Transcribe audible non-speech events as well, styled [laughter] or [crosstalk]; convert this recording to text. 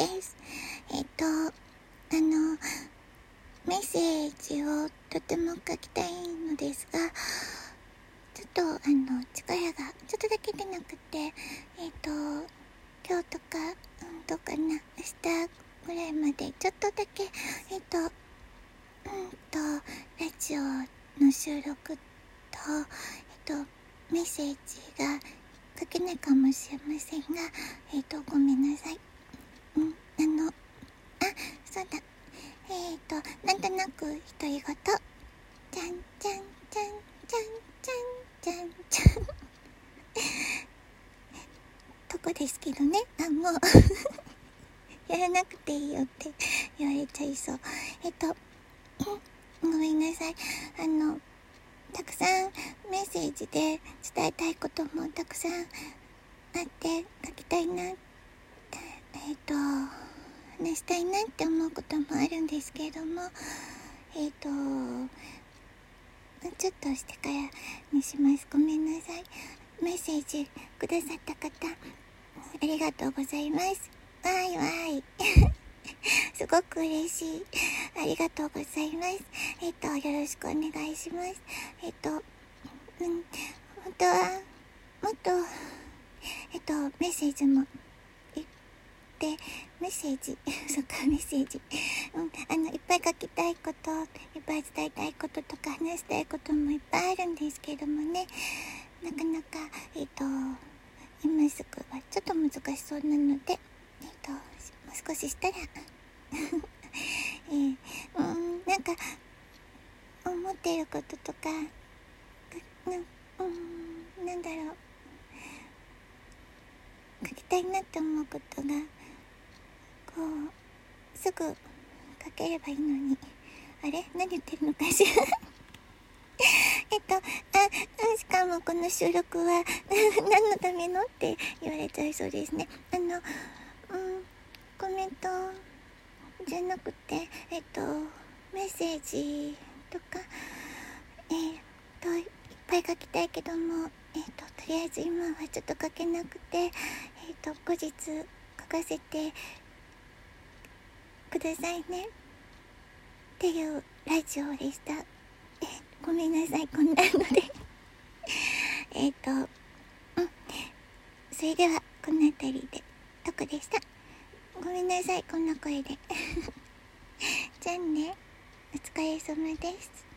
です。えっ、と、あの、メッセージをとても書きたいのですが、ちょっと、あの、力がちょっとだけ出なくて、えっ、と、今日とか、うん、どうかな、明日ぐらいまで、ちょっとだけ、えっ、と、うんと、ラジオの収録と、えっ、と、メッセージが書けないかもしれませんが、えっ、と、ごめんなさい。うん、あの、あ、そうだ。えっ、と、なんとなく独り言。じゃんじゃんじゃんじゃんじゃんじゃんじゃん。とこですけどね。あ、もうやらなくていいよって言われちゃいそう。えっと、ごめんなさい。あの、たくさんメッセージで伝えたいこともたくさんあって書きたいな、えっ、と、話したいなって思うこともあるんですけれども、えっ、ー、と、ちょっとしてからにします。ごめんなさい。メッセージくださった方、ありがとうございます。わいわい。[laughs] すごく嬉しい。ありがとうございます。えっ、と、よろしくお願いします。えっ、と、うん、本当は、もっと、えっ、と、メッセージも、メッセージ、[laughs] そっか、メッセージ。うん、あの、いっぱい書きたいこと、いっぱい伝えたいこととか話したいこともいっぱいあるんですけどもね、なかなか、えっ、と、今すぐはちょっと難しそうなので、えっ、と、もう少ししたら。[laughs] えー、うん。なんか思ってることとかなうん。なんだろう。書きたいなって思うことがこうすぐ書ければいいのに。あれ？何言ってるのかしら？[laughs] えっと、あ、しかもこの収録は [laughs] 何のためのって言われちゃいそうですね。あの、うん、コメントじゃなくて、えっと、メッセージとか、えー、と、いっぱい書きたいけども、えっと、とりあえず今はちょっと書けなくて、えっと、後日書かせてくださいね。っていうラジオでした。えごめんなさい、こんなのでえっと、うん。それでは、この辺りで、とこでした。ごめんなさいこんな声で [laughs] じゃあねお疲れ様です